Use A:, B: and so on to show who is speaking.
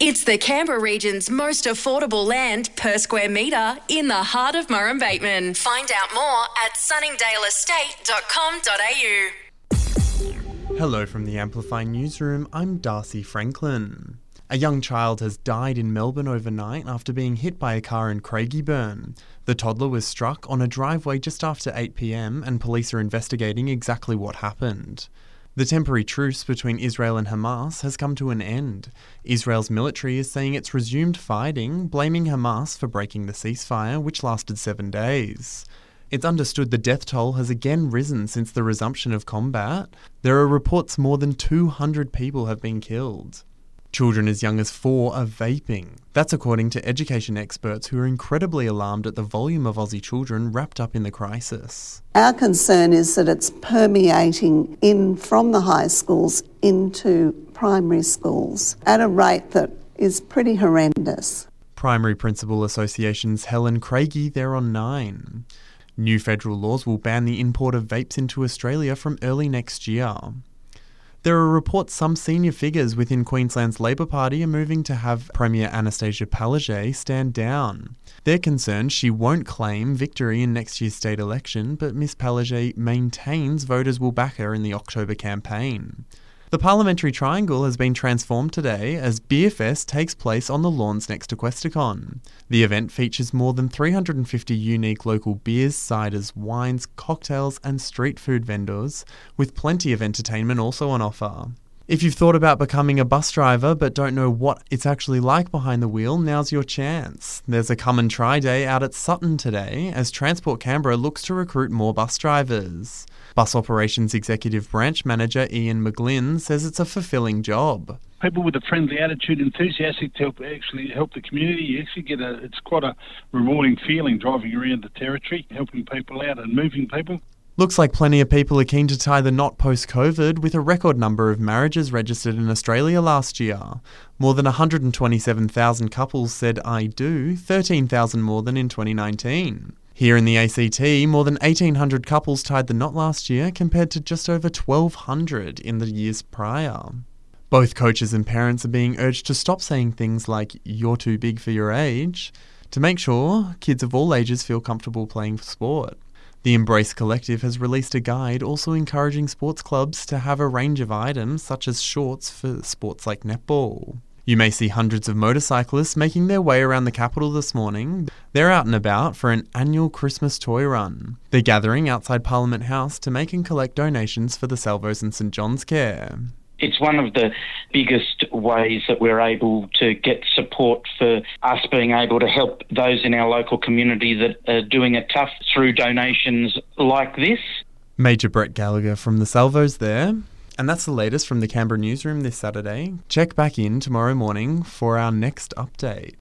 A: It's the Canberra region's most affordable land per square metre in the heart of Murrumbateman. Find out more at sunningdaleestate.com.au.
B: Hello from the Amplify newsroom. I'm Darcy Franklin. A young child has died in Melbourne overnight after being hit by a car in Craigieburn. The toddler was struck on a driveway just after 8 pm, and police are investigating exactly what happened. The temporary truce between Israel and Hamas has come to an end. Israel's military is saying it's resumed fighting, blaming Hamas for breaking the ceasefire, which lasted seven days. It's understood the death toll has again risen since the resumption of combat. There are reports more than 200 people have been killed. Children as young as four are vaping. That's according to education experts who are incredibly alarmed at the volume of Aussie children wrapped up in the crisis.
C: Our concern is that it's permeating in from the high schools into primary schools at a rate that is pretty horrendous.
B: Primary Principal Association's Helen Craigie, there on nine. New federal laws will ban the import of vapes into Australia from early next year. There are reports some senior figures within Queensland's Labor Party are moving to have Premier Annastacia Palaszczuk stand down. They're concerned she won't claim victory in next year's state election, but Ms Palaszczuk maintains voters will back her in the October campaign. The Parliamentary Triangle has been transformed today as Beerfest takes place on the lawns next to Questacon. The event features more than 350 unique local beers, ciders, wines, cocktails, and street food vendors, with plenty of entertainment also on offer. If you've thought about becoming a bus driver but don't know what it's actually like behind the wheel, now's your chance. There's a come and try day out at Sutton today as Transport Canberra looks to recruit more bus drivers. Bus Operations Executive Branch Manager Ian McGlynn says it's a fulfilling job.
D: People with a friendly attitude, enthusiastic to help actually help the community. You actually get a, it's quite a rewarding feeling driving around the territory, helping people out and moving people.
B: Looks like plenty of people are keen to tie the knot post COVID, with a record number of marriages registered in Australia last year. More than 127,000 couples said I do, 13,000 more than in 2019. Here in the ACT, more than 1,800 couples tied the knot last year compared to just over 1,200 in the years prior. Both coaches and parents are being urged to stop saying things like, you're too big for your age, to make sure kids of all ages feel comfortable playing sport. The Embrace Collective has released a guide also encouraging sports clubs to have a range of items such as shorts for sports like netball. You may see hundreds of motorcyclists making their way around the capital this morning. They're out and about for an annual Christmas toy run. They're gathering outside Parliament House to make and collect donations for the Salvos and St John's Care.
E: It's one of the biggest ways that we're able to get support for us being able to help those in our local community that are doing it tough through donations like this.
B: Major Brett Gallagher from the Salvos there. And that's the latest from the Canberra newsroom this Saturday. Check back in tomorrow morning for our next update.